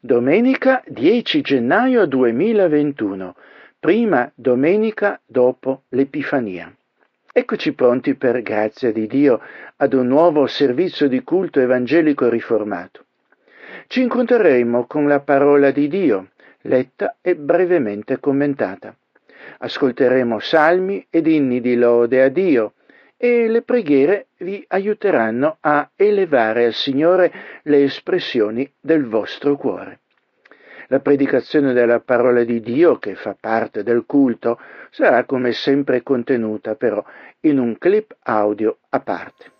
Domenica 10 gennaio 2021, prima domenica dopo l'Epifania. Eccoci pronti per grazia di Dio ad un nuovo servizio di culto evangelico riformato. Ci incontreremo con la parola di Dio, letta e brevemente commentata. Ascolteremo salmi ed inni di lode a Dio e le preghiere vi aiuteranno a elevare al Signore le espressioni del vostro cuore. La predicazione della parola di Dio, che fa parte del culto, sarà come sempre contenuta però in un clip audio a parte.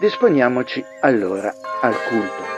Disponiamoci allora al culto.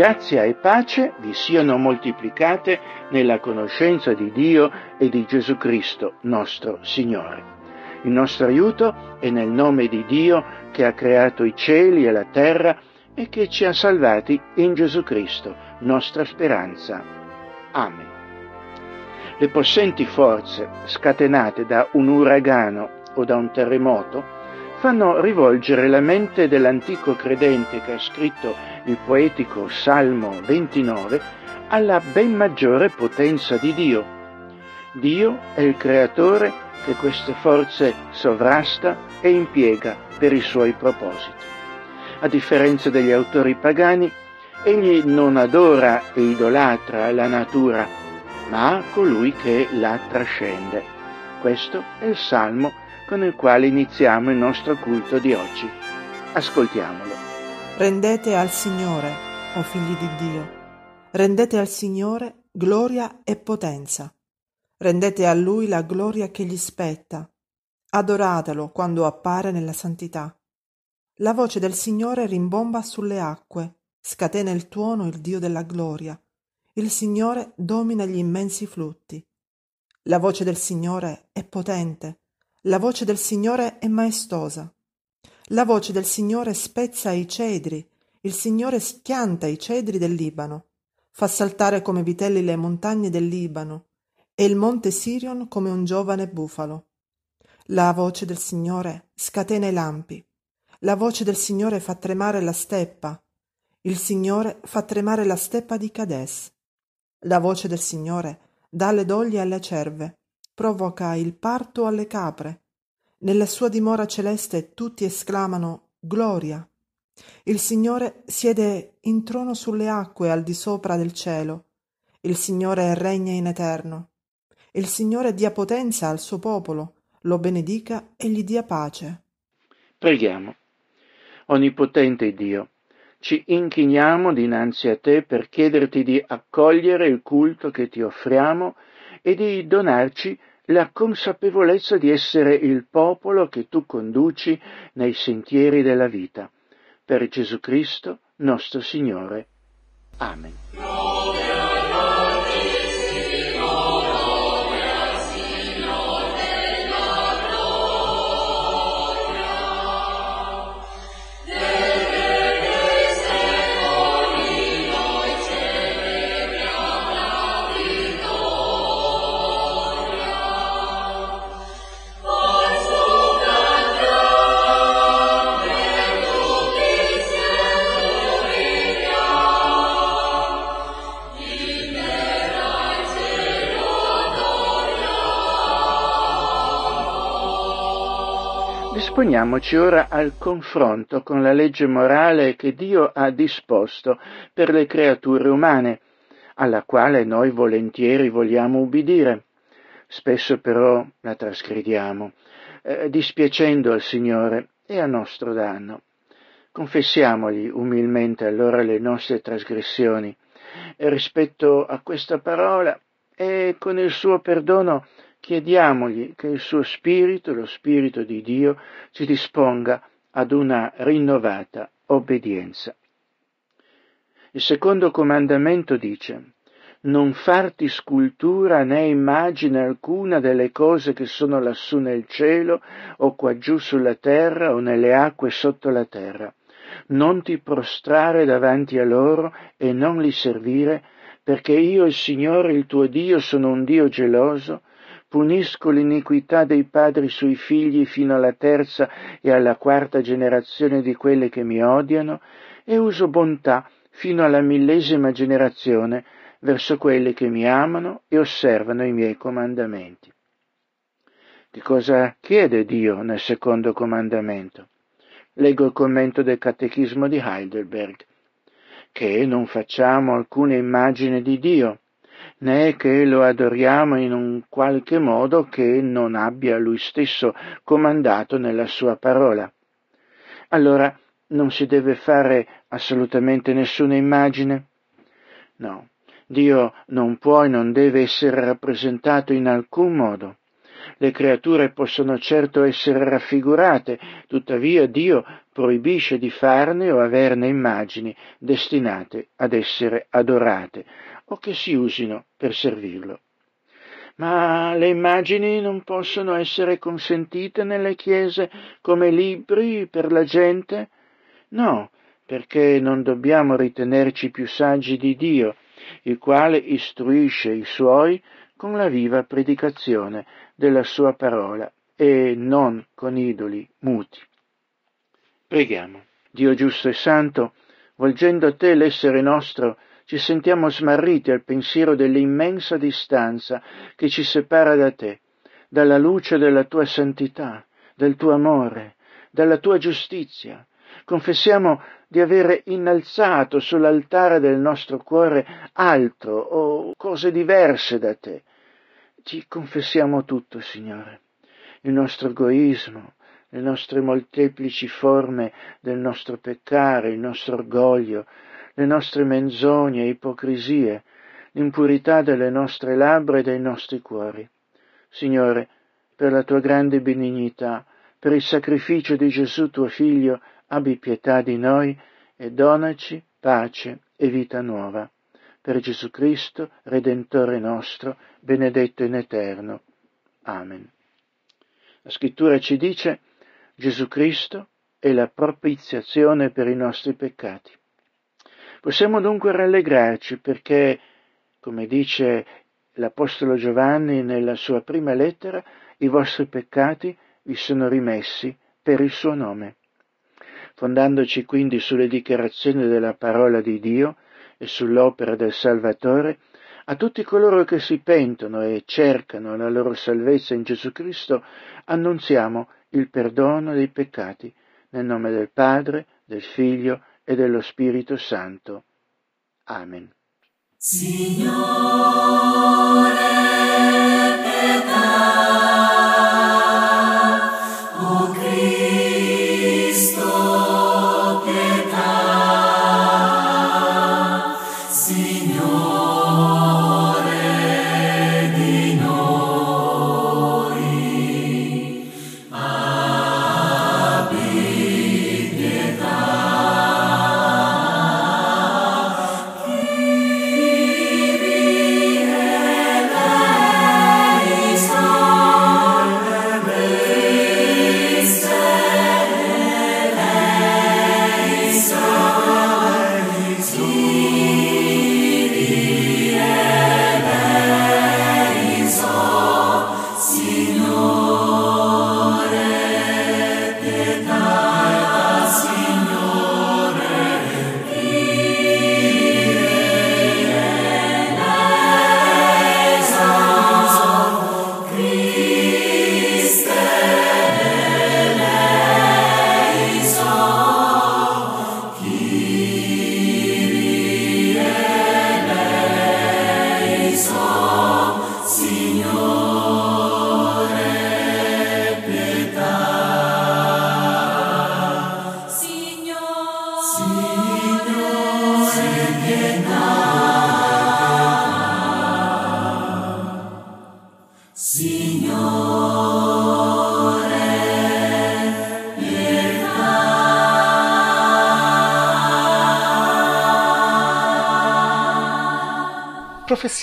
Grazia e pace vi siano moltiplicate nella conoscenza di Dio e di Gesù Cristo, nostro Signore. Il nostro aiuto è nel nome di Dio che ha creato i cieli e la terra e che ci ha salvati in Gesù Cristo, nostra speranza. Amen. Le possenti forze scatenate da un uragano o da un terremoto fanno rivolgere la mente dell'antico credente che ha scritto il poetico Salmo 29 alla ben maggiore potenza di Dio. Dio è il creatore che queste forze sovrasta e impiega per i suoi propositi. A differenza degli autori pagani, egli non adora e idolatra la natura, ma colui che la trascende. Questo è il salmo con il quale iniziamo il nostro culto di oggi. Ascoltiamolo. Rendete al Signore, o figli di Dio, rendete al Signore gloria e potenza. Rendete a Lui la gloria che gli spetta. Adoratelo quando appare nella santità. La voce del Signore rimbomba sulle acque, scatena il tuono il Dio della gloria. Il Signore domina gli immensi flutti. La voce del Signore è potente, la voce del Signore è maestosa. La voce del Signore spezza i cedri, il Signore schianta i cedri del Libano, fa saltare come vitelli le montagne del Libano e il monte Sirion come un giovane bufalo. La voce del Signore scatena i lampi, la voce del Signore fa tremare la steppa, il Signore fa tremare la steppa di Cades. La voce del Signore dà le doglie alle cerve, provoca il parto alle capre, nella sua dimora celeste tutti esclamano Gloria. Il Signore siede in trono sulle acque al di sopra del cielo. Il Signore regna in eterno. Il Signore dia potenza al suo popolo, lo benedica e gli dia pace. Preghiamo. Onnipotente Dio, ci inchiniamo dinanzi a te per chiederti di accogliere il culto che ti offriamo e di donarci la consapevolezza di essere il popolo che tu conduci nei sentieri della vita. Per Gesù Cristo, nostro Signore. Amen. Disponiamoci ora al confronto con la legge morale che Dio ha disposto per le creature umane, alla quale noi volentieri vogliamo ubbidire. Spesso però la trasgrediamo, eh, dispiacendo al Signore e a nostro danno. Confessiamogli umilmente allora le nostre trasgressioni rispetto a questa parola e con il suo perdono chiediamogli che il suo spirito, lo spirito di Dio, ci disponga ad una rinnovata obbedienza. Il secondo comandamento dice non farti scultura né immagine alcuna delle cose che sono lassù nel cielo o qua giù sulla terra o nelle acque sotto la terra. Non ti prostrare davanti a loro e non li servire, perché io, il Signore, il tuo Dio, sono un Dio geloso, punisco l'iniquità dei padri sui figli fino alla terza e alla quarta generazione di quelle che mi odiano, e uso bontà fino alla millesima generazione verso quelli che mi amano e osservano i miei comandamenti. Che cosa chiede Dio nel secondo comandamento? Leggo il commento del Catechismo di Heidelberg, che non facciamo alcuna immagine di Dio, né che lo adoriamo in un qualche modo che non abbia lui stesso comandato nella sua parola. Allora non si deve fare assolutamente nessuna immagine? No, Dio non può e non deve essere rappresentato in alcun modo. Le creature possono certo essere raffigurate, tuttavia Dio proibisce di farne o averne immagini destinate ad essere adorate, o che si usino per servirlo. Ma le immagini non possono essere consentite nelle chiese come libri per la gente? No, perché non dobbiamo ritenerci più saggi di Dio, il quale istruisce i suoi con la viva predicazione della sua parola e non con idoli muti. Preghiamo. Dio giusto e santo, volgendo a te l'essere nostro, ci sentiamo smarriti al pensiero dell'immensa distanza che ci separa da te, dalla luce della tua santità, del tuo amore, dalla tua giustizia. Confessiamo di avere innalzato sull'altare del nostro cuore altro o cose diverse da te. Ti confessiamo tutto, Signore, il nostro egoismo, le nostre molteplici forme del nostro peccare, il nostro orgoglio, le nostre menzogne e ipocrisie, l'impurità delle nostre labbra e dei nostri cuori. Signore, per la tua grande benignità, per il sacrificio di Gesù tuo Figlio, abbi pietà di noi e donaci pace e vita nuova. Per Gesù Cristo, Redentore nostro, benedetto in eterno. Amen. La scrittura ci dice Gesù Cristo è la propiziazione per i nostri peccati. Possiamo dunque rallegrarci perché, come dice l'Apostolo Giovanni nella sua prima lettera, i vostri peccati vi sono rimessi per il suo nome. Fondandoci quindi sulle dichiarazioni della parola di Dio e sull'opera del Salvatore, a tutti coloro che si pentono e cercano la loro salvezza in Gesù Cristo, annunziamo il perdono dei peccati, nel nome del Padre, del Figlio e dello Spirito Santo. Amen. Signore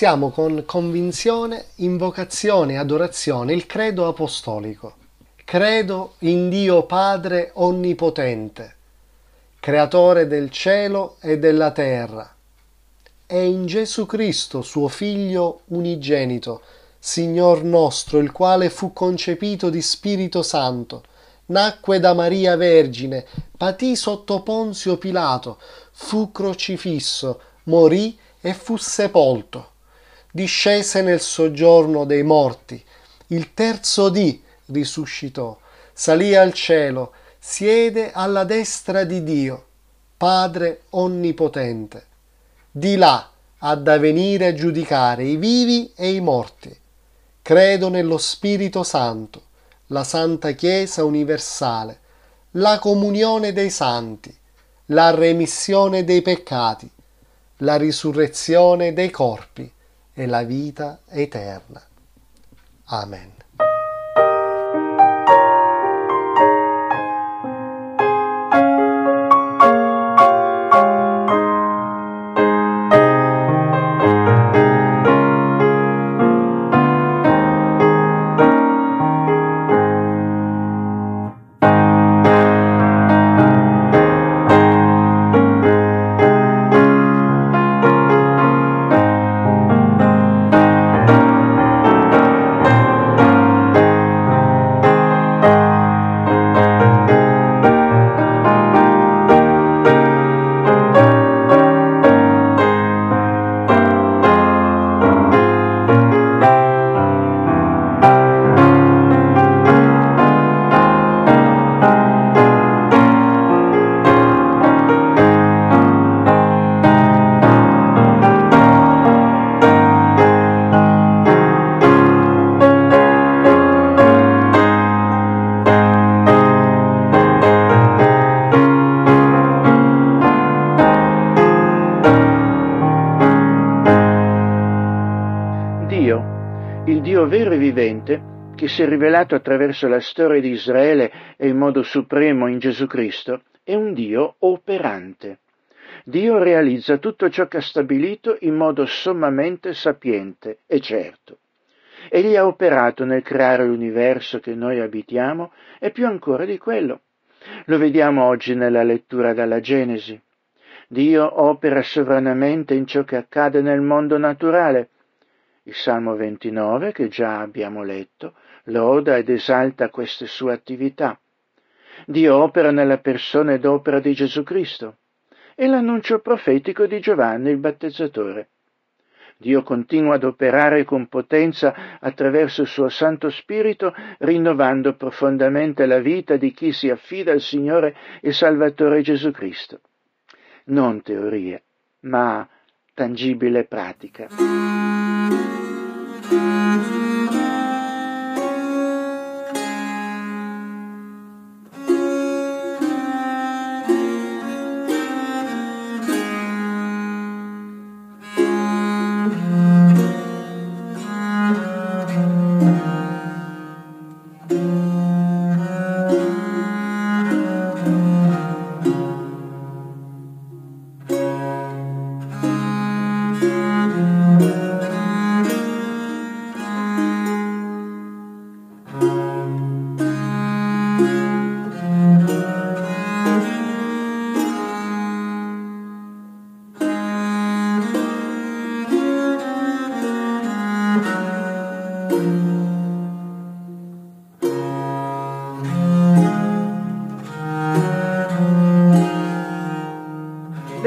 professiamo con convinzione, invocazione e adorazione il credo apostolico. Credo in Dio Padre Onnipotente, Creatore del cielo e della terra, e in Gesù Cristo, suo Figlio unigenito, Signor nostro, il quale fu concepito di Spirito Santo, nacque da Maria Vergine, patì sotto Ponzio Pilato, fu crocifisso, morì e fu sepolto. Discese nel soggiorno dei morti. Il terzo dì risuscitò, salì al cielo, siede alla destra di Dio, Padre onnipotente. Di là ha da venire a giudicare i vivi e i morti. Credo nello Spirito Santo, la Santa Chiesa universale, la comunione dei santi, la remissione dei peccati la risurrezione dei corpi e la vita eterna. Amen. Che si è rivelato attraverso la storia di Israele e in modo supremo in Gesù Cristo, è un Dio operante. Dio realizza tutto ciò che ha stabilito in modo sommamente sapiente e certo. Egli ha operato nel creare l'universo che noi abitiamo e più ancora di quello. Lo vediamo oggi nella lettura dalla Genesi. Dio opera sovranamente in ciò che accade nel mondo naturale. Il Salmo 29, che già abbiamo letto, loda ed esalta queste sue attività. Dio opera nella persona ed opera di Gesù Cristo e l'annuncio profetico di Giovanni il battezzatore. Dio continua ad operare con potenza attraverso il suo Santo Spirito, rinnovando profondamente la vita di chi si affida al Signore e Salvatore Gesù Cristo. Non teoria, ma tangibile pratica. Thank you.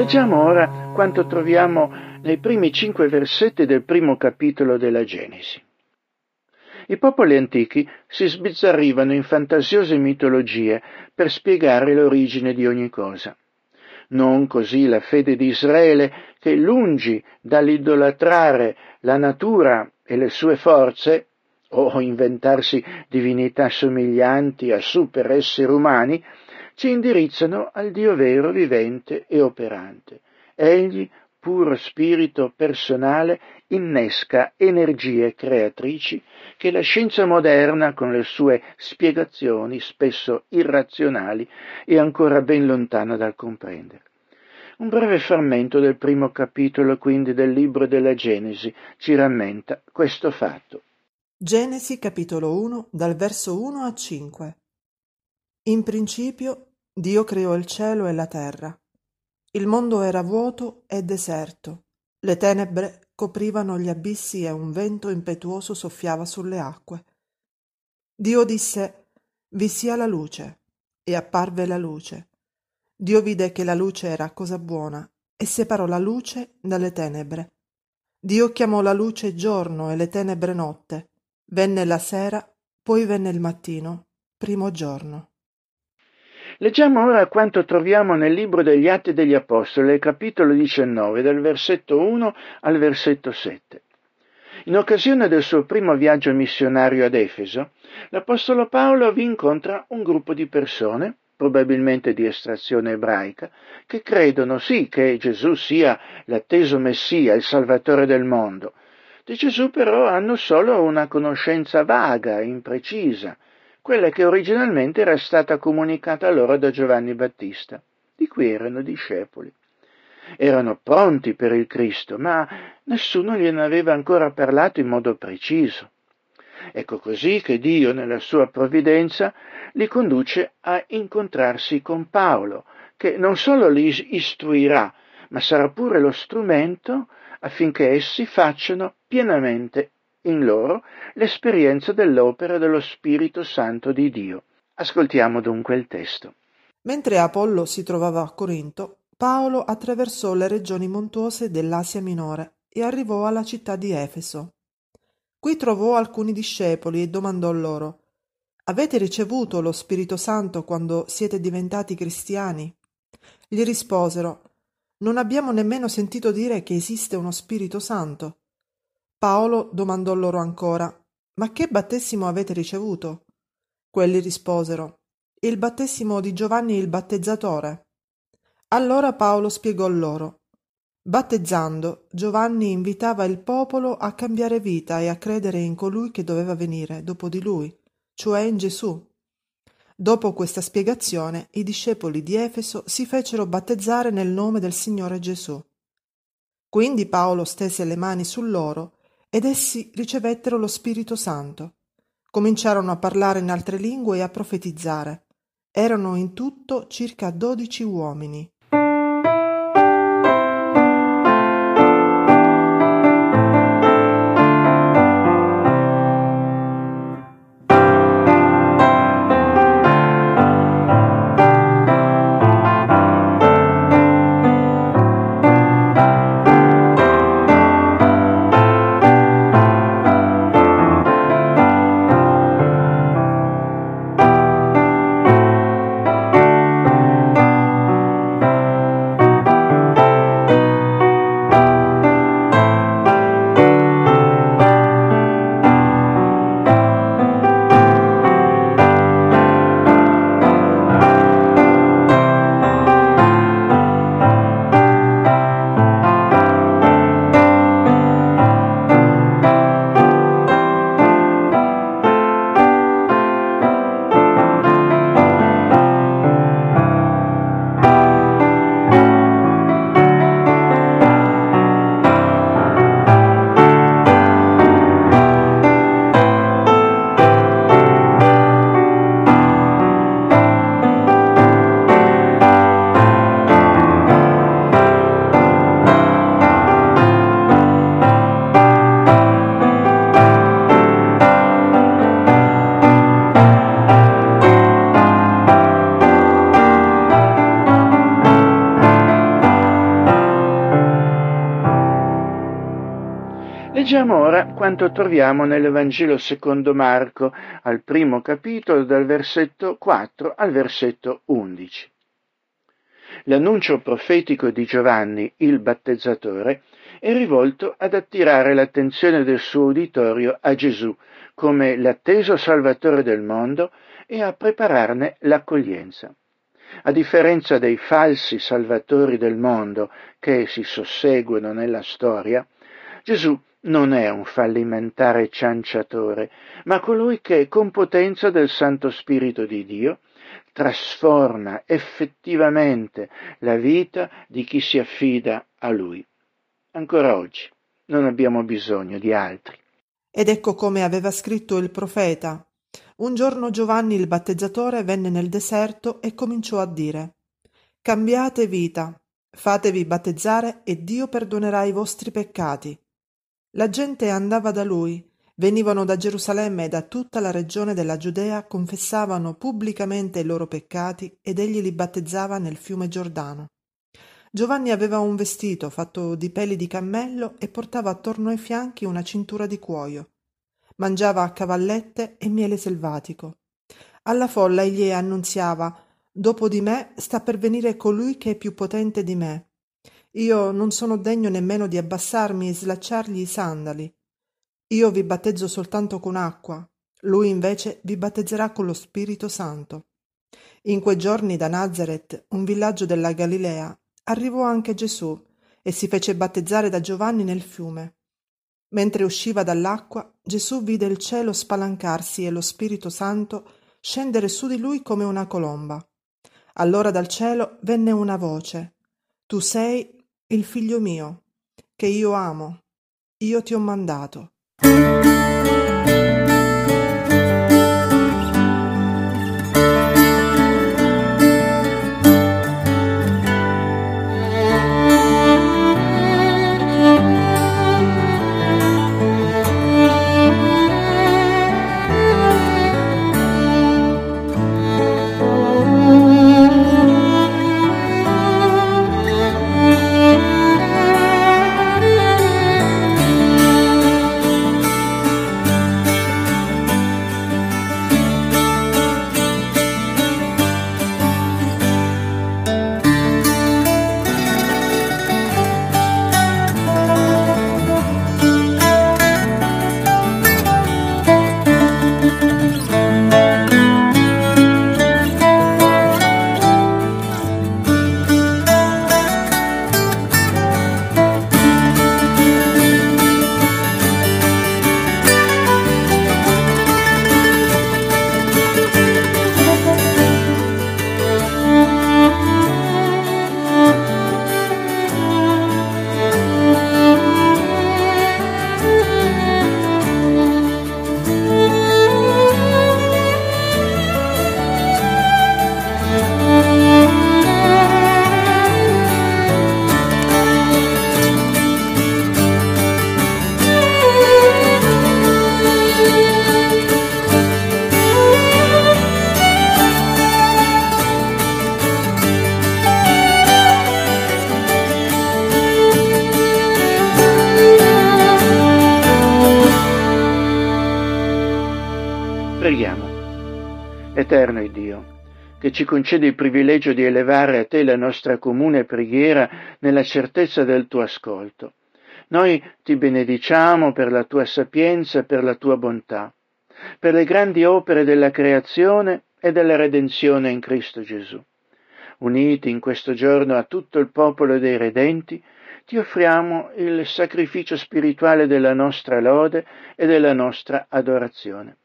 Leggiamo ora quanto troviamo nei primi cinque versetti del primo capitolo della Genesi. I popoli antichi si sbizzarrivano in fantasiose mitologie per spiegare l'origine di ogni cosa. Non così la fede di Israele che, lungi dall'idolatrare la natura e le sue forze, o inventarsi divinità somiglianti a super esseri umani, ci indirizzano al Dio vero, vivente e operante. Egli, puro spirito personale, innesca energie creatrici che la scienza moderna, con le sue spiegazioni spesso irrazionali, è ancora ben lontana dal comprendere. Un breve frammento del primo capitolo quindi del libro della Genesi ci rammenta questo fatto. Genesi capitolo 1 dal verso 1 a 5 In principio Dio creò il cielo e la terra. Il mondo era vuoto e deserto. Le tenebre coprivano gli abissi e un vento impetuoso soffiava sulle acque. Dio disse Vi sia la luce, e apparve la luce. Dio vide che la luce era cosa buona, e separò la luce dalle tenebre. Dio chiamò la luce giorno e le tenebre notte. Venne la sera, poi venne il mattino, primo giorno. Leggiamo ora quanto troviamo nel libro degli Atti degli Apostoli, capitolo 19, dal versetto 1 al versetto 7. In occasione del suo primo viaggio missionario ad Efeso, l'Apostolo Paolo vi incontra un gruppo di persone, probabilmente di estrazione ebraica, che credono sì che Gesù sia l'atteso Messia, il Salvatore del mondo. Di Gesù però hanno solo una conoscenza vaga, imprecisa, quella che originalmente era stata comunicata loro da Giovanni Battista, di cui erano discepoli. Erano pronti per il Cristo, ma nessuno gliene aveva ancora parlato in modo preciso. Ecco così che Dio, nella sua provvidenza, li conduce a incontrarsi con Paolo, che non solo li istruirà, ma sarà pure lo strumento affinché essi facciano pienamente in loro l'esperienza dell'opera dello Spirito Santo di Dio. Ascoltiamo dunque il testo. Mentre Apollo si trovava a Corinto, Paolo attraversò le regioni montuose dell'Asia Minore e arrivò alla città di Efeso. Qui trovò alcuni discepoli e domandò loro Avete ricevuto lo Spirito Santo quando siete diventati cristiani? Gli risposero Non abbiamo nemmeno sentito dire che esiste uno Spirito Santo. Paolo domandò loro ancora Ma che battesimo avete ricevuto? Quelli risposero Il battesimo di Giovanni il battezzatore. Allora Paolo spiegò loro Battezzando, Giovanni invitava il popolo a cambiare vita e a credere in colui che doveva venire dopo di lui, cioè in Gesù. Dopo questa spiegazione, i discepoli di Efeso si fecero battezzare nel nome del Signore Gesù. Quindi Paolo stese le mani su loro ed essi ricevettero lo Spirito Santo. Cominciarono a parlare in altre lingue e a profetizzare. Erano in tutto circa dodici uomini. Quanto troviamo nell'Evangelo secondo Marco, al primo capitolo, dal versetto 4 al versetto 11. L'annuncio profetico di Giovanni, il battezzatore, è rivolto ad attirare l'attenzione del suo uditorio a Gesù come l'atteso Salvatore del mondo e a prepararne l'accoglienza. A differenza dei falsi salvatori del mondo che si susseguono nella storia, Gesù non è un fallimentare cianciatore, ma colui che, con potenza del Santo Spirito di Dio, trasforma effettivamente la vita di chi si affida a Lui. Ancora oggi non abbiamo bisogno di altri. Ed ecco come aveva scritto il profeta. Un giorno Giovanni il battezzatore venne nel deserto e cominciò a dire Cambiate vita, fatevi battezzare e Dio perdonerà i vostri peccati la gente andava da lui, venivano da Gerusalemme e da tutta la regione della Giudea, confessavano pubblicamente i loro peccati ed egli li battezzava nel fiume Giordano. Giovanni aveva un vestito fatto di peli di cammello e portava attorno ai fianchi una cintura di cuoio. Mangiava cavallette e miele selvatico. Alla folla egli annunziava Dopo di me sta per venire colui che è più potente di me, io non sono degno nemmeno di abbassarmi e slacciargli i sandali. Io vi battezzo soltanto con acqua, lui invece vi battezzerà con lo Spirito Santo. In quei giorni da Nazareth, un villaggio della Galilea, arrivò anche Gesù e si fece battezzare da Giovanni nel fiume. Mentre usciva dall'acqua, Gesù vide il cielo spalancarsi e lo Spirito Santo scendere su di lui come una colomba. Allora dal cielo venne una voce Tu sei il figlio mio, che io amo, io ti ho mandato. Eterno Dio, che ci concede il privilegio di elevare a te la nostra comune preghiera nella certezza del tuo ascolto. Noi ti benediciamo per la tua sapienza e per la tua bontà, per le grandi opere della creazione e della redenzione in Cristo Gesù. Uniti in questo giorno a tutto il popolo dei redenti, ti offriamo il sacrificio spirituale della nostra lode e della nostra adorazione.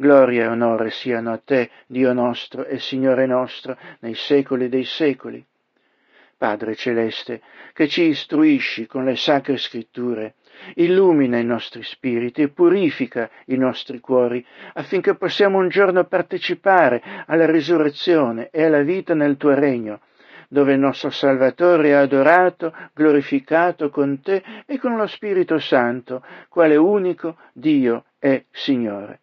Gloria e onore siano a te, Dio nostro e Signore nostro, nei secoli dei secoli. Padre celeste, che ci istruisci con le sacre scritture, illumina i nostri spiriti e purifica i nostri cuori, affinché possiamo un giorno partecipare alla risurrezione e alla vita nel tuo regno, dove il nostro Salvatore è adorato, glorificato con te e con lo Spirito Santo, quale unico Dio e Signore.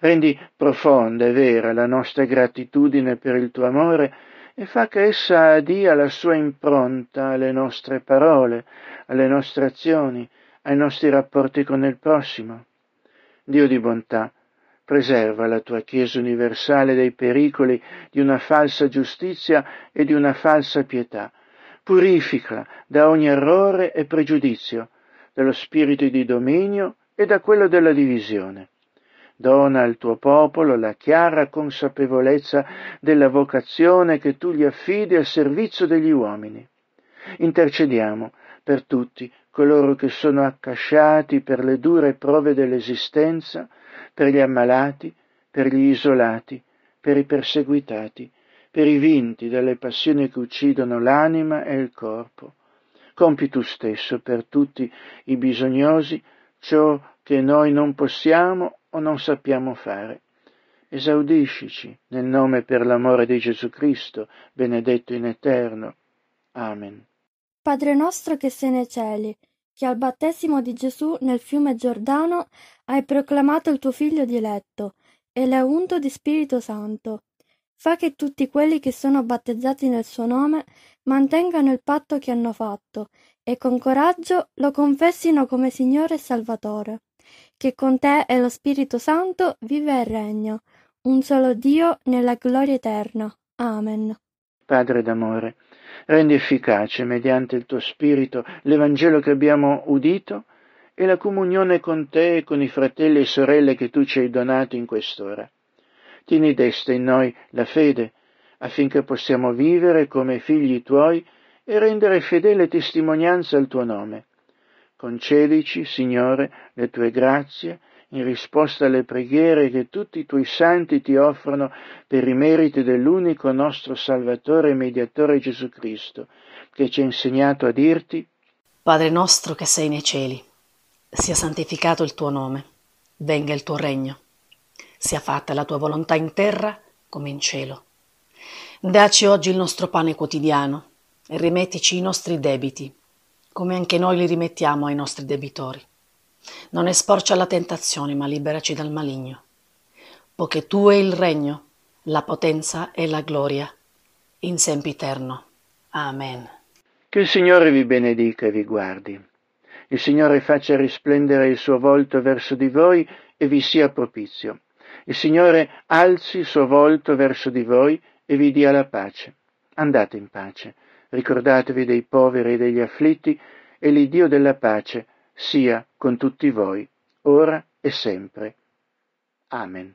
Rendi profonda e vera la nostra gratitudine per il tuo amore e fa che essa dia la sua impronta alle nostre parole, alle nostre azioni, ai nostri rapporti con il prossimo. Dio di bontà, preserva la tua Chiesa universale dai pericoli di una falsa giustizia e di una falsa pietà. Purificala da ogni errore e pregiudizio, dallo spirito di dominio e da quello della divisione. Dona al tuo popolo la chiara consapevolezza della vocazione che tu gli affidi al servizio degli uomini. Intercediamo per tutti coloro che sono accasciati per le dure prove dell'esistenza, per gli ammalati, per gli isolati, per i perseguitati, per i vinti dalle passioni che uccidono l'anima e il corpo. Compi tu stesso per tutti i bisognosi ciò che noi non possiamo o non sappiamo fare. Esaudiscici nel nome per l'amore di Gesù Cristo, benedetto in eterno. Amen. Padre nostro che sei nei cieli, che al battesimo di Gesù nel fiume Giordano hai proclamato il tuo figlio diletto e l'hai unto di Spirito Santo. Fa che tutti quelli che sono battezzati nel suo nome mantengano il patto che hanno fatto e con coraggio lo confessino come Signore e Salvatore che con te e lo Spirito Santo vive e regna, un solo Dio nella gloria eterna. Amen. Padre d'amore, rendi efficace mediante il tuo Spirito l'Evangelo che abbiamo udito e la comunione con te e con i fratelli e sorelle che tu ci hai donato in quest'ora. Tieni desta in noi la fede, affinché possiamo vivere come figli tuoi e rendere fedele testimonianza al tuo nome Concedici, Signore, le tue grazie in risposta alle preghiere che tutti i tuoi santi ti offrono per i meriti dell'unico nostro Salvatore e Mediatore Gesù Cristo, che ci ha insegnato a dirti Padre nostro che sei nei cieli, sia santificato il tuo nome, venga il tuo regno, sia fatta la tua volontà in terra come in cielo. Daci oggi il nostro pane quotidiano e rimettici i nostri debiti come anche noi li rimettiamo ai nostri debitori. Non esporci alla tentazione, ma liberaci dal maligno. Poiché tu è il regno, la potenza e la gloria, in sempiterno. Amen. Che il Signore vi benedica e vi guardi. Il Signore faccia risplendere il suo volto verso di voi e vi sia propizio. Il Signore alzi il suo volto verso di voi e vi dia la pace. Andate in pace ricordatevi dei poveri e degli afflitti, e l'Iddio della pace sia con tutti voi, ora e sempre. Amen.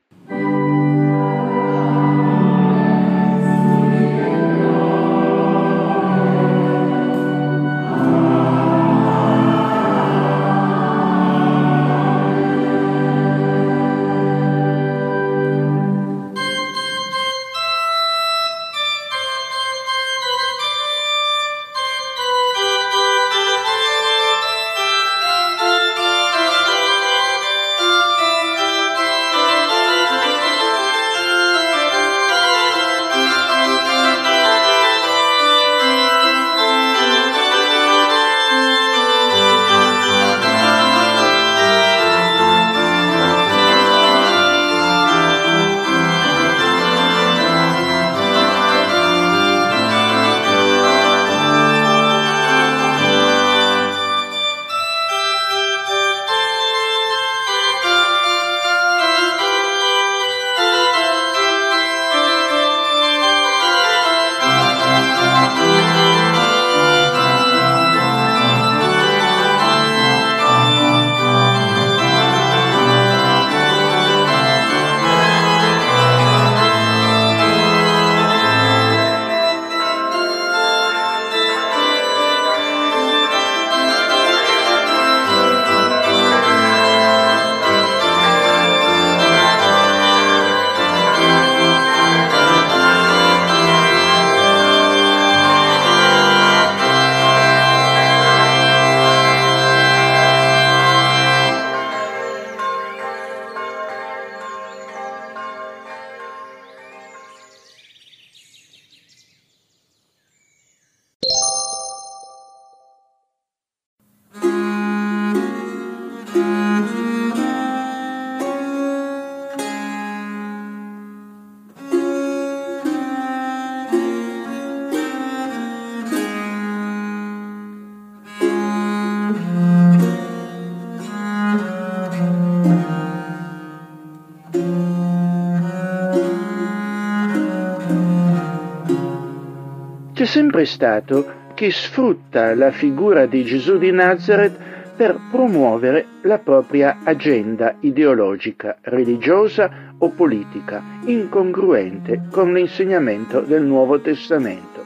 Sempre stato chi sfrutta la figura di Gesù di Nazareth per promuovere la propria agenda ideologica, religiosa o politica, incongruente con l'insegnamento del Nuovo Testamento.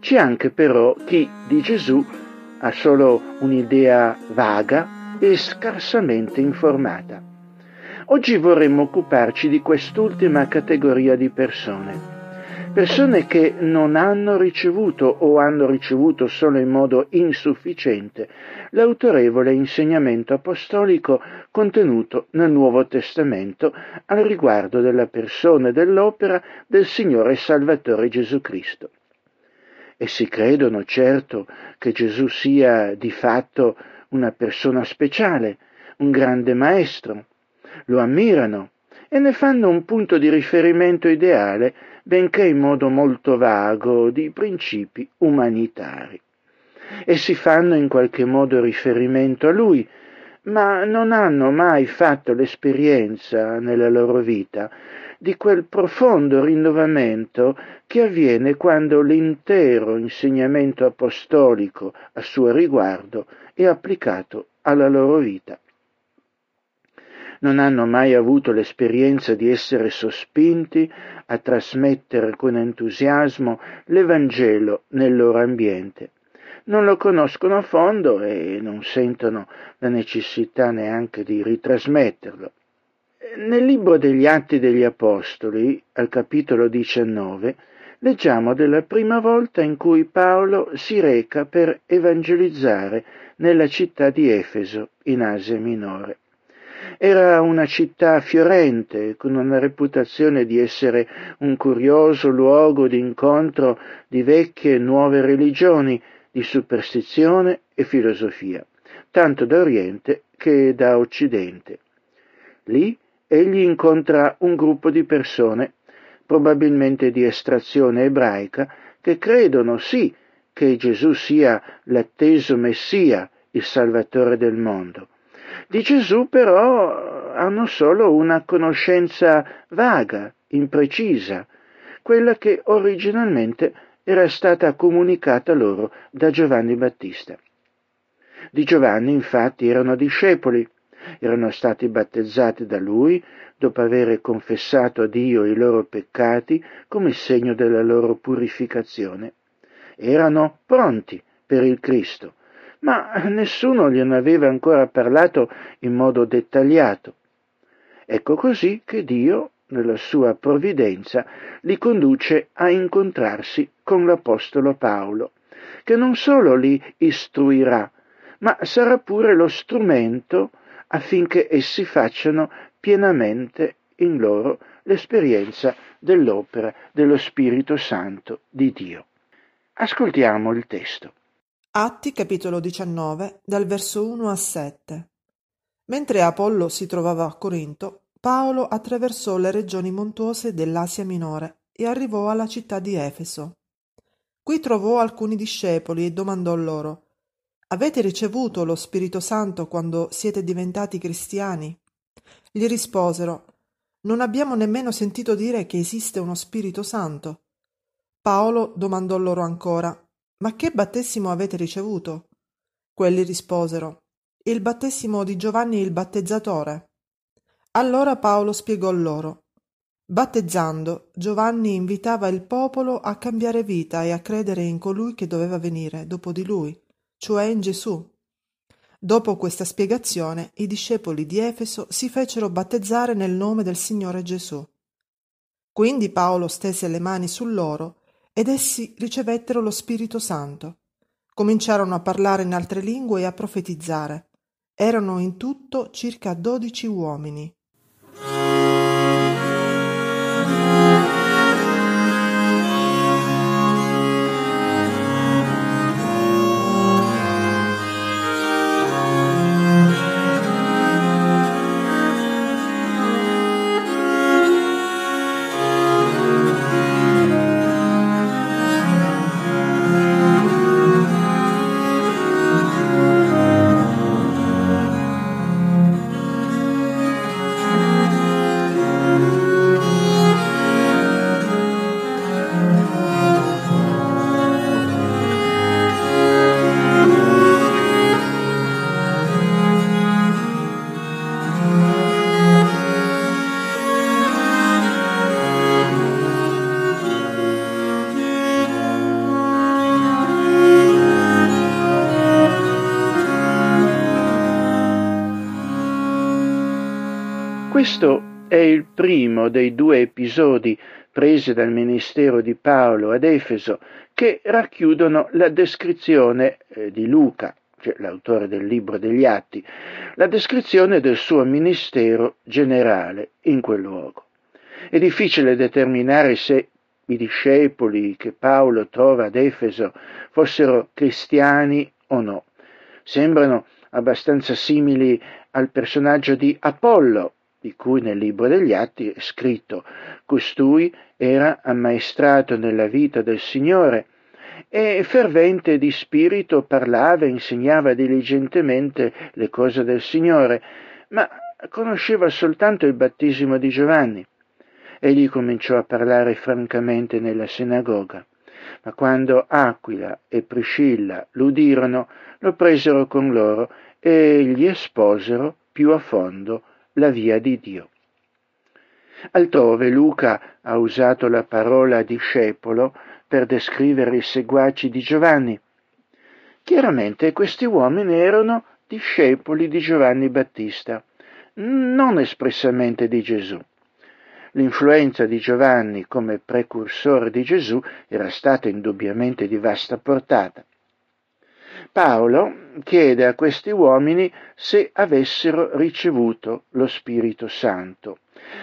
C'è anche però chi di Gesù ha solo un'idea vaga e scarsamente informata. Oggi vorremmo occuparci di quest'ultima categoria di persone persone che non hanno ricevuto o hanno ricevuto solo in modo insufficiente l'autorevole insegnamento apostolico contenuto nel Nuovo Testamento al riguardo della persona e dell'opera del Signore Salvatore Gesù Cristo. Essi credono certo che Gesù sia di fatto una persona speciale, un grande maestro, lo ammirano e ne fanno un punto di riferimento ideale benché in modo molto vago, di principi umanitari. Essi fanno in qualche modo riferimento a lui, ma non hanno mai fatto l'esperienza nella loro vita di quel profondo rinnovamento che avviene quando l'intero insegnamento apostolico a suo riguardo è applicato alla loro vita non hanno mai avuto l'esperienza di essere sospinti a trasmettere con entusiasmo l'Evangelo nel loro ambiente. Non lo conoscono a fondo e non sentono la necessità neanche di ritrasmetterlo. Nel libro degli Atti degli Apostoli, al capitolo 19, leggiamo della prima volta in cui Paolo si reca per evangelizzare nella città di Efeso, in Asia Minore. Era una città fiorente, con una reputazione di essere un curioso luogo di incontro di vecchie e nuove religioni, di superstizione e filosofia, tanto da Oriente che da Occidente. Lì egli incontra un gruppo di persone, probabilmente di estrazione ebraica, che credono sì che Gesù sia l'atteso Messia, il Salvatore del mondo, di Gesù però hanno solo una conoscenza vaga, imprecisa, quella che originalmente era stata comunicata loro da Giovanni Battista. Di Giovanni infatti erano discepoli, erano stati battezzati da lui dopo aver confessato a Dio i loro peccati come segno della loro purificazione. Erano pronti per il Cristo, ma nessuno gliene aveva ancora parlato in modo dettagliato. Ecco così che Dio, nella sua provvidenza, li conduce a incontrarsi con l'Apostolo Paolo, che non solo li istruirà, ma sarà pure lo strumento affinché essi facciano pienamente in loro l'esperienza dell'opera dello Spirito Santo di Dio. Ascoltiamo il testo. Atti capitolo 19 dal verso 1 a 7 Mentre Apollo si trovava a Corinto, Paolo attraversò le regioni montuose dell'Asia Minore e arrivò alla città di Efeso. Qui trovò alcuni discepoli e domandò loro Avete ricevuto lo Spirito Santo quando siete diventati cristiani? Gli risposero Non abbiamo nemmeno sentito dire che esiste uno Spirito Santo. Paolo domandò loro ancora ma che battesimo avete ricevuto? Quelli risposero Il battesimo di Giovanni il battezzatore. Allora Paolo spiegò loro Battezzando, Giovanni invitava il popolo a cambiare vita e a credere in colui che doveva venire dopo di lui, cioè in Gesù. Dopo questa spiegazione, i discepoli di Efeso si fecero battezzare nel nome del Signore Gesù. Quindi Paolo stese le mani su loro ed essi ricevettero lo Spirito Santo. Cominciarono a parlare in altre lingue e a profetizzare. Erano in tutto circa dodici uomini. Dei due episodi presi dal ministero di Paolo ad Efeso che racchiudono la descrizione eh, di Luca, cioè l'autore del libro degli Atti, la descrizione del suo ministero generale in quel luogo. È difficile determinare se i discepoli che Paolo trova ad Efeso fossero cristiani o no. Sembrano abbastanza simili al personaggio di Apollo, di cui nel libro degli Atti è scritto, costui era ammaestrato nella vita del Signore e fervente di spirito parlava e insegnava diligentemente le cose del Signore, ma conosceva soltanto il battesimo di Giovanni. Egli cominciò a parlare francamente nella sinagoga, ma quando Aquila e Priscilla l'udirono, lo presero con loro e gli esposero più a fondo la via di Dio. Altrove Luca ha usato la parola discepolo per descrivere i seguaci di Giovanni. Chiaramente questi uomini erano discepoli di Giovanni Battista, non espressamente di Gesù. L'influenza di Giovanni come precursore di Gesù era stata indubbiamente di vasta portata. Paolo chiede a questi uomini se avessero ricevuto lo Spirito Santo,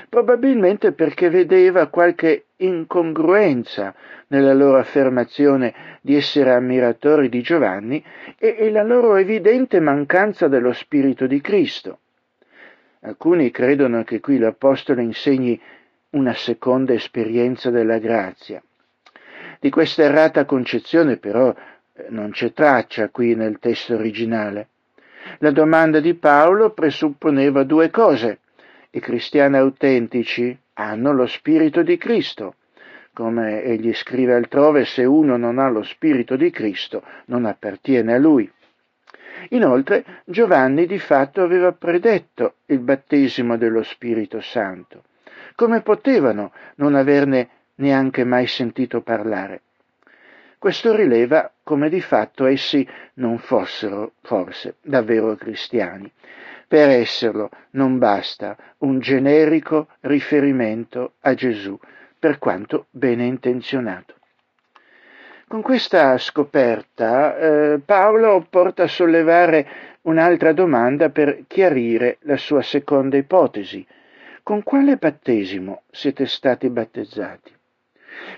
probabilmente perché vedeva qualche incongruenza nella loro affermazione di essere ammiratori di Giovanni e, e la loro evidente mancanza dello Spirito di Cristo. Alcuni credono che qui l'Apostolo insegni una seconda esperienza della grazia. Di questa errata concezione però non c'è traccia qui nel testo originale. La domanda di Paolo presupponeva due cose. I cristiani autentici hanno lo Spirito di Cristo. Come egli scrive altrove, se uno non ha lo Spirito di Cristo non appartiene a lui. Inoltre Giovanni di fatto aveva predetto il battesimo dello Spirito Santo. Come potevano non averne neanche mai sentito parlare? Questo rileva come di fatto essi non fossero, forse, davvero cristiani. Per esserlo non basta un generico riferimento a Gesù, per quanto bene intenzionato. Con questa scoperta eh, Paolo porta a sollevare un'altra domanda per chiarire la sua seconda ipotesi, con quale battesimo siete stati battezzati?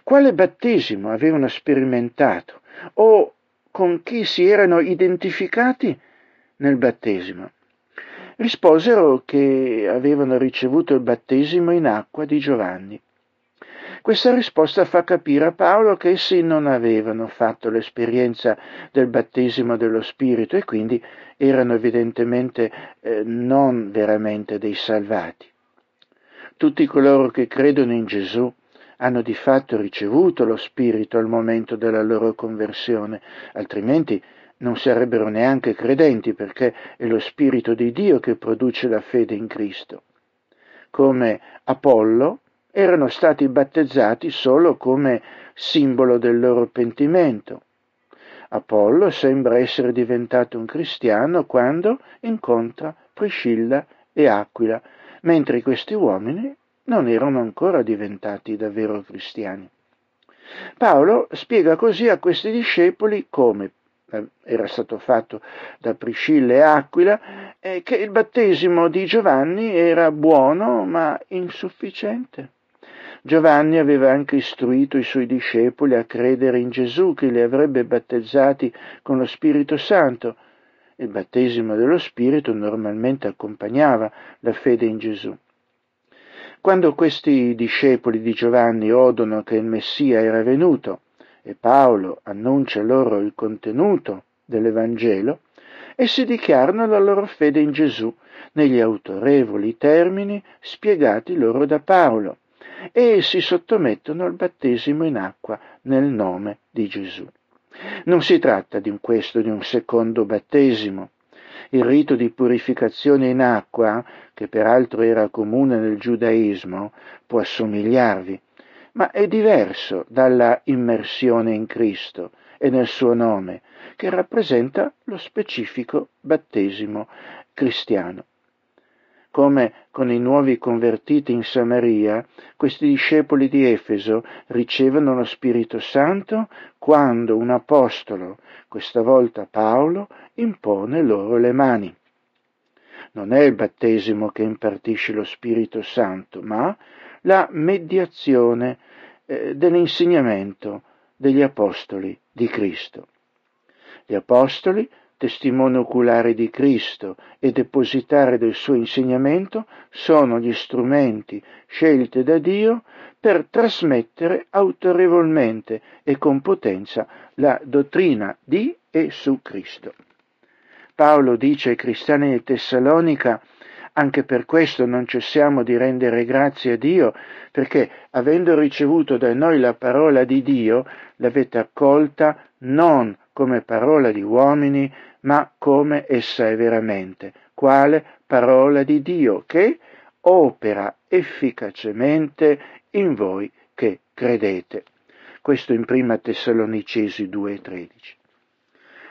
Quale battesimo avevano sperimentato o con chi si erano identificati nel battesimo? Risposero che avevano ricevuto il battesimo in acqua di Giovanni. Questa risposta fa capire a Paolo che essi non avevano fatto l'esperienza del battesimo dello Spirito e quindi erano evidentemente eh, non veramente dei salvati. Tutti coloro che credono in Gesù hanno di fatto ricevuto lo Spirito al momento della loro conversione, altrimenti non sarebbero neanche credenti perché è lo Spirito di Dio che produce la fede in Cristo. Come Apollo erano stati battezzati solo come simbolo del loro pentimento. Apollo sembra essere diventato un cristiano quando incontra Priscilla e Aquila, mentre questi uomini non erano ancora diventati davvero cristiani. Paolo spiega così a questi discepoli come eh, era stato fatto da Priscilla e Aquila, eh, che il battesimo di Giovanni era buono ma insufficiente. Giovanni aveva anche istruito i suoi discepoli a credere in Gesù che li avrebbe battezzati con lo Spirito Santo. Il battesimo dello Spirito normalmente accompagnava la fede in Gesù. Quando questi discepoli di Giovanni odono che il Messia era venuto e Paolo annuncia loro il contenuto dell'Evangelo, essi dichiarano la loro fede in Gesù negli autorevoli termini spiegati loro da Paolo e si sottomettono al battesimo in acqua nel nome di Gesù. Non si tratta di questo di un secondo battesimo, il rito di purificazione in acqua, che peraltro era comune nel giudaismo, può assomigliarvi, ma è diverso dalla immersione in Cristo e nel suo nome, che rappresenta lo specifico battesimo cristiano. Come con i nuovi convertiti in Samaria, questi discepoli di Efeso ricevono lo Spirito Santo quando un apostolo, questa volta Paolo, impone loro le mani. Non è il battesimo che impartisce lo Spirito Santo, ma la mediazione eh, dell'insegnamento degli apostoli di Cristo. Gli apostoli testimone oculare di Cristo e depositare del suo insegnamento sono gli strumenti scelti da Dio per trasmettere autorevolmente e con potenza la dottrina di e su Cristo. Paolo dice ai cristiani di Tessalonica anche per questo non cessiamo di rendere grazie a Dio, perché avendo ricevuto da noi la parola di Dio, l'avete accolta non come parola di uomini, ma come essa è veramente, quale parola di Dio che opera efficacemente in voi che credete. Questo in prima Tessalonicesi 2,13.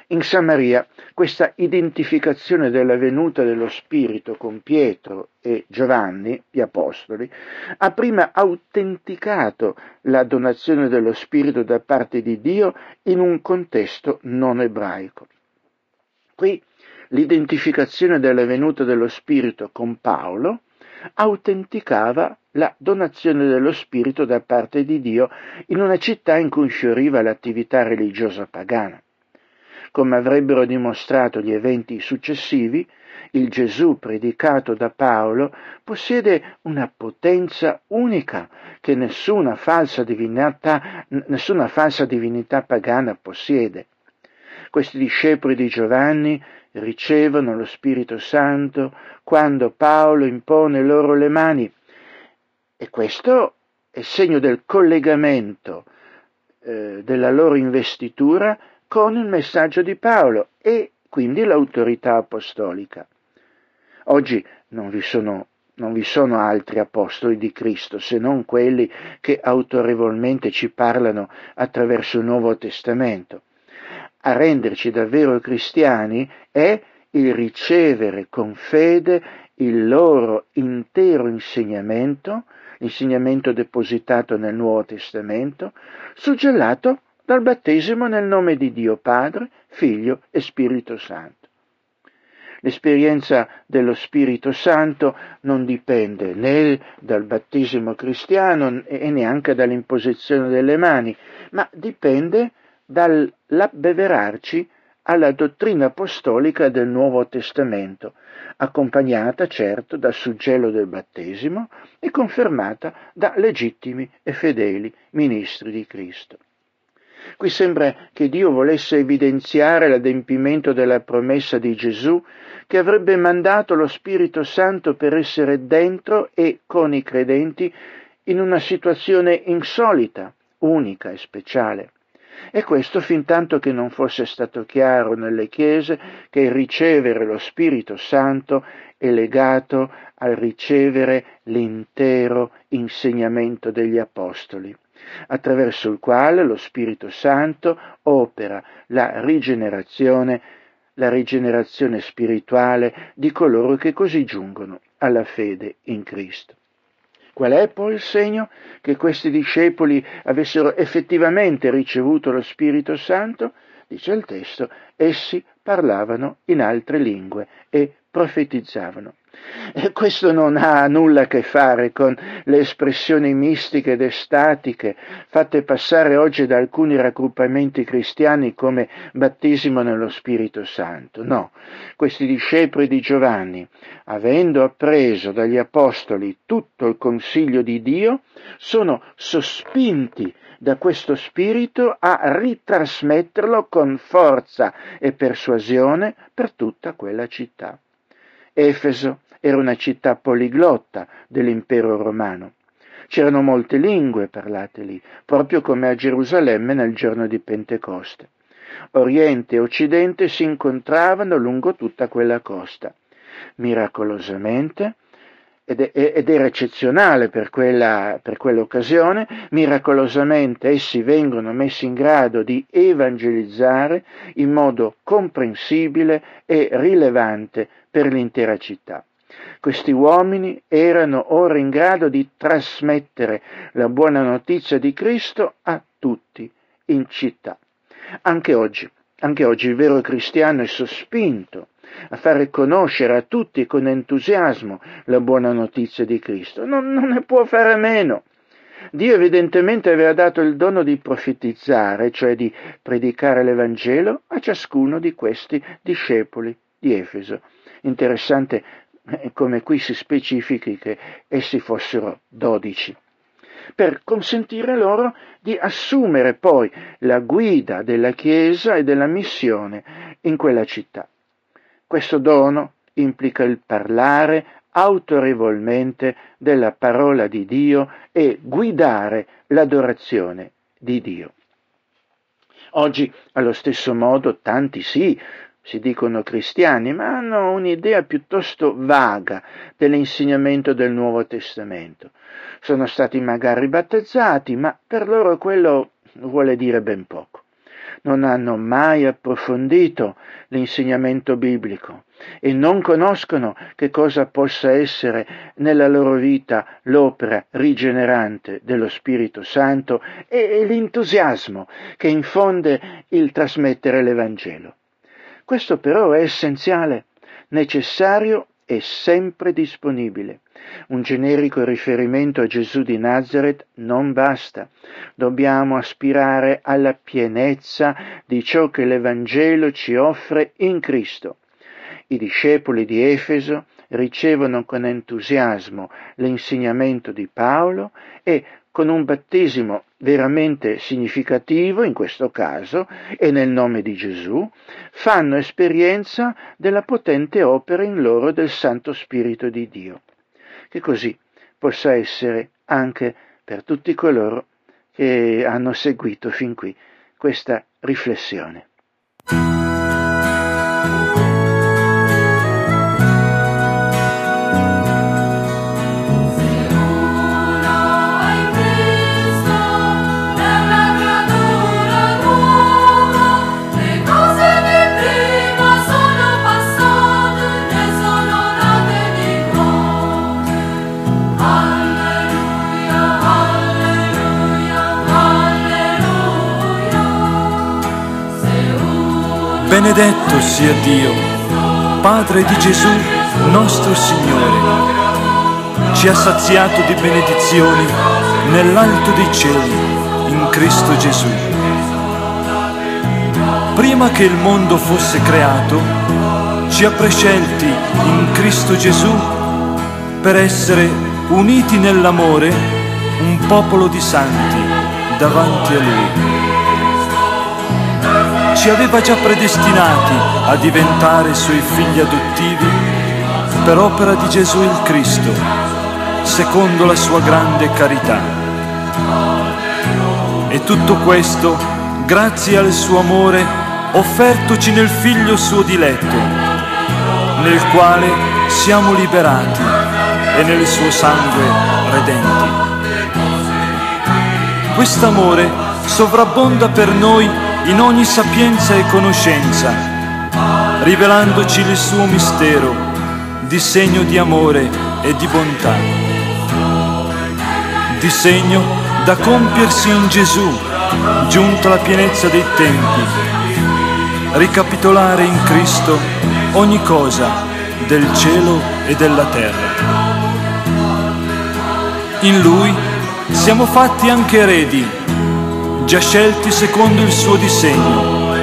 In Samaria questa identificazione della venuta dello Spirito con Pietro e Giovanni, gli Apostoli, ha prima autenticato la donazione dello Spirito da parte di Dio in un contesto non ebraico. Qui l'identificazione della venuta dello Spirito con Paolo autenticava la donazione dello Spirito da parte di Dio in una città in cui fioriva l'attività religiosa pagana. Come avrebbero dimostrato gli eventi successivi, il Gesù predicato da Paolo possiede una potenza unica che nessuna falsa divinità, nessuna falsa divinità pagana possiede. Questi discepoli di Giovanni ricevono lo Spirito Santo quando Paolo impone loro le mani e questo è segno del collegamento eh, della loro investitura con il messaggio di Paolo e quindi l'autorità apostolica. Oggi non vi sono non vi sono altri apostoli di Cristo se non quelli che autorevolmente ci parlano attraverso il Nuovo Testamento a renderci davvero cristiani è il ricevere con fede il loro intero insegnamento, l'insegnamento depositato nel Nuovo Testamento, suggellato dal battesimo nel nome di Dio Padre, Figlio e Spirito Santo. L'esperienza dello Spirito Santo non dipende né dal battesimo cristiano e neanche dall'imposizione delle mani, ma dipende dall'abbeverarci alla dottrina apostolica del Nuovo Testamento, accompagnata certo dal suggello del battesimo e confermata da legittimi e fedeli ministri di Cristo. Qui sembra che Dio volesse evidenziare l'adempimento della promessa di Gesù che avrebbe mandato lo Spirito Santo per essere dentro e con i credenti in una situazione insolita, unica e speciale. E questo fin tanto che non fosse stato chiaro nelle chiese che il ricevere lo Spirito Santo è legato al ricevere l'intero insegnamento degli Apostoli, attraverso il quale lo Spirito Santo opera la rigenerazione, la rigenerazione spirituale di coloro che così giungono alla fede in Cristo. Qual è poi il segno che questi discepoli avessero effettivamente ricevuto lo Spirito Santo? Dice il testo, essi parlavano in altre lingue e profetizzavano. E questo non ha nulla a che fare con le espressioni mistiche ed estatiche fatte passare oggi da alcuni raggruppamenti cristiani come battesimo nello Spirito Santo. No, questi discepoli di Giovanni, avendo appreso dagli Apostoli tutto il consiglio di Dio, sono sospinti da questo spirito a ritrasmetterlo con forza e persuasione per tutta quella città. Efeso era una città poliglotta dell'impero romano. C'erano molte lingue parlate lì, proprio come a Gerusalemme nel giorno di Pentecoste. Oriente e Occidente si incontravano lungo tutta quella costa. Miracolosamente, ed, ed era eccezionale per, quella, per quell'occasione, miracolosamente essi vengono messi in grado di evangelizzare in modo comprensibile e rilevante per l'intera città. Questi uomini erano ora in grado di trasmettere la buona notizia di Cristo a tutti in città. Anche oggi, anche oggi il vero cristiano è sospinto a fare conoscere a tutti con entusiasmo la buona notizia di Cristo. Non, non ne può fare meno. Dio evidentemente aveva dato il dono di profetizzare, cioè di predicare l'Evangelo a ciascuno di questi discepoli di Efeso. Interessante eh, come qui si specifichi che essi fossero dodici, per consentire loro di assumere poi la guida della Chiesa e della missione in quella città. Questo dono implica il parlare autorevolmente della parola di Dio e guidare l'adorazione di Dio. Oggi, allo stesso modo, tanti sì, si dicono cristiani, ma hanno un'idea piuttosto vaga dell'insegnamento del Nuovo Testamento. Sono stati magari battezzati, ma per loro quello vuole dire ben poco non hanno mai approfondito l'insegnamento biblico e non conoscono che cosa possa essere nella loro vita l'opera rigenerante dello Spirito Santo e l'entusiasmo che infonde il trasmettere l'Evangelo. Questo però è essenziale, necessario e sempre disponibile. Un generico riferimento a Gesù di Nazareth non basta. Dobbiamo aspirare alla pienezza di ciò che l'Evangelo ci offre in Cristo. I discepoli di Efeso ricevono con entusiasmo l'insegnamento di Paolo e con un battesimo veramente significativo, in questo caso, e nel nome di Gesù, fanno esperienza della potente opera in loro del Santo Spirito di Dio che così possa essere anche per tutti coloro che hanno seguito fin qui questa riflessione. Benedetto sia Dio, Padre di Gesù, nostro Signore. Ci ha saziato di benedizioni nell'alto dei cieli, in Cristo Gesù. Prima che il mondo fosse creato, ci ha prescelti in Cristo Gesù per essere uniti nell'amore un popolo di santi davanti a Lui ci aveva già predestinati a diventare suoi figli adottivi per opera di Gesù il Cristo, secondo la sua grande carità. E tutto questo grazie al suo amore offertoci nel Figlio suo diletto, nel quale siamo liberati e nel suo sangue redenti. Quest'amore sovrabbonda per noi in ogni sapienza e conoscenza, rivelandoci il suo mistero di segno di amore e di bontà, di segno da compiersi in Gesù, giunta la pienezza dei tempi, ricapitolare in Cristo ogni cosa del cielo e della terra. In Lui siamo fatti anche eredi già scelti secondo il suo disegno.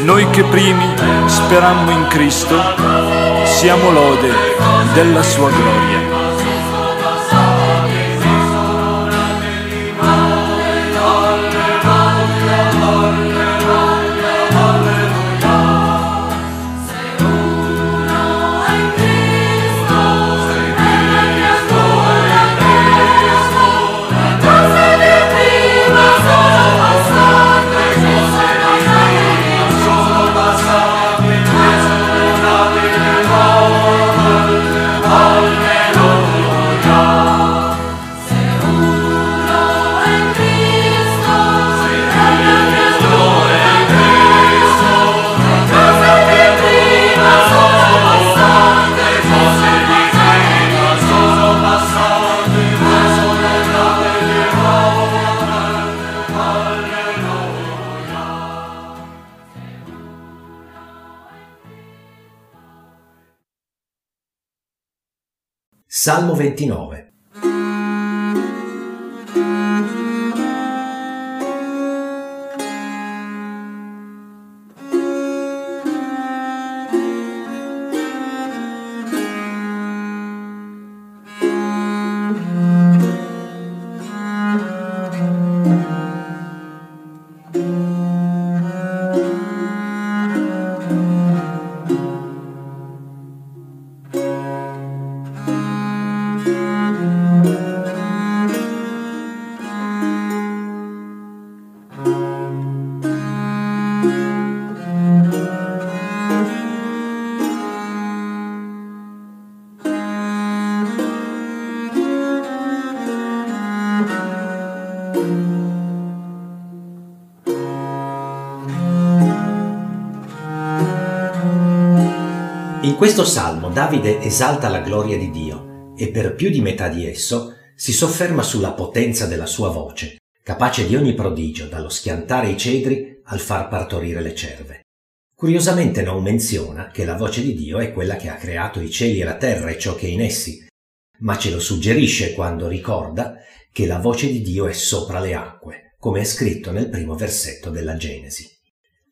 Noi che primi sperammo in Cristo, siamo lode della sua gloria. 29 In questo salmo Davide esalta la gloria di Dio e per più di metà di esso si sofferma sulla potenza della sua voce, capace di ogni prodigio, dallo schiantare i cedri al far partorire le cerve. Curiosamente non menziona che la voce di Dio è quella che ha creato i cieli e la terra e ciò che è in essi, ma ce lo suggerisce quando ricorda che la voce di Dio è sopra le acque, come è scritto nel primo versetto della Genesi.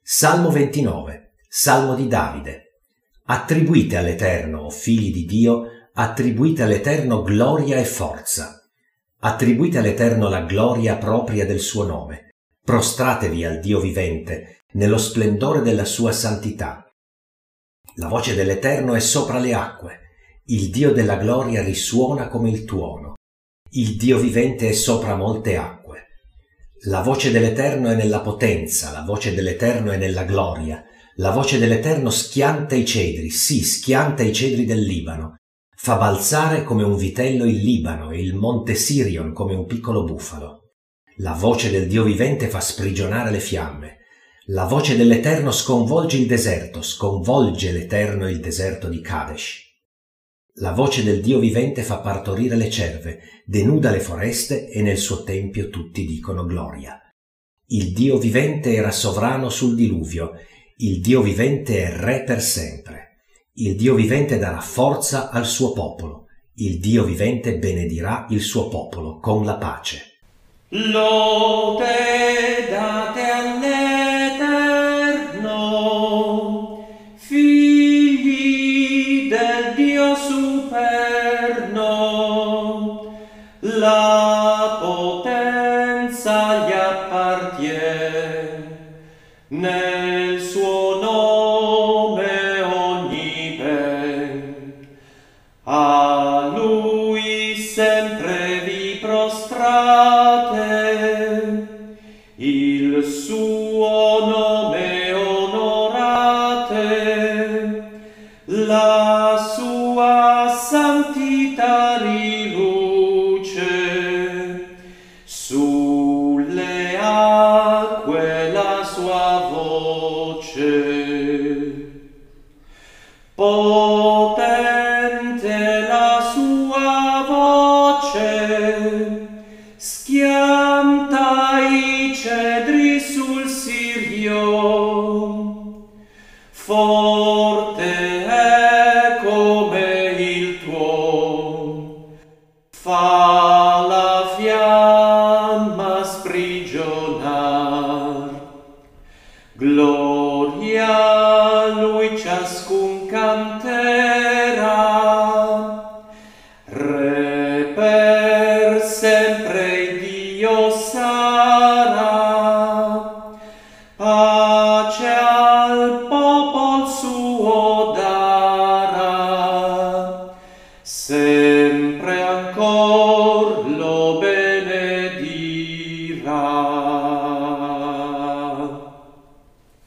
Salmo 29, Salmo di Davide. Attribuite all'Eterno, o figli di Dio, attribuite all'Eterno gloria e forza. Attribuite all'Eterno la gloria propria del suo nome. Prostratevi al Dio vivente, nello splendore della sua santità. La voce dell'Eterno è sopra le acque, il Dio della gloria risuona come il tuono. Il Dio vivente è sopra molte acque. La voce dell'Eterno è nella potenza, la voce dell'Eterno è nella gloria, la voce dell'Eterno schianta i cedri, sì, schianta i cedri del Libano, fa balzare come un vitello il Libano e il monte Sirion come un piccolo bufalo. La voce del Dio vivente fa sprigionare le fiamme. La voce dell'Eterno sconvolge il deserto, sconvolge l'Eterno il deserto di Kadesh. La voce del Dio vivente fa partorire le cerve, denuda le foreste e nel suo tempio tutti dicono gloria. Il Dio vivente era sovrano sul diluvio il Dio vivente è re per sempre. Il Dio vivente darà forza al suo popolo. Il Dio vivente benedirà il suo popolo con la pace. Lode date all'Eterno,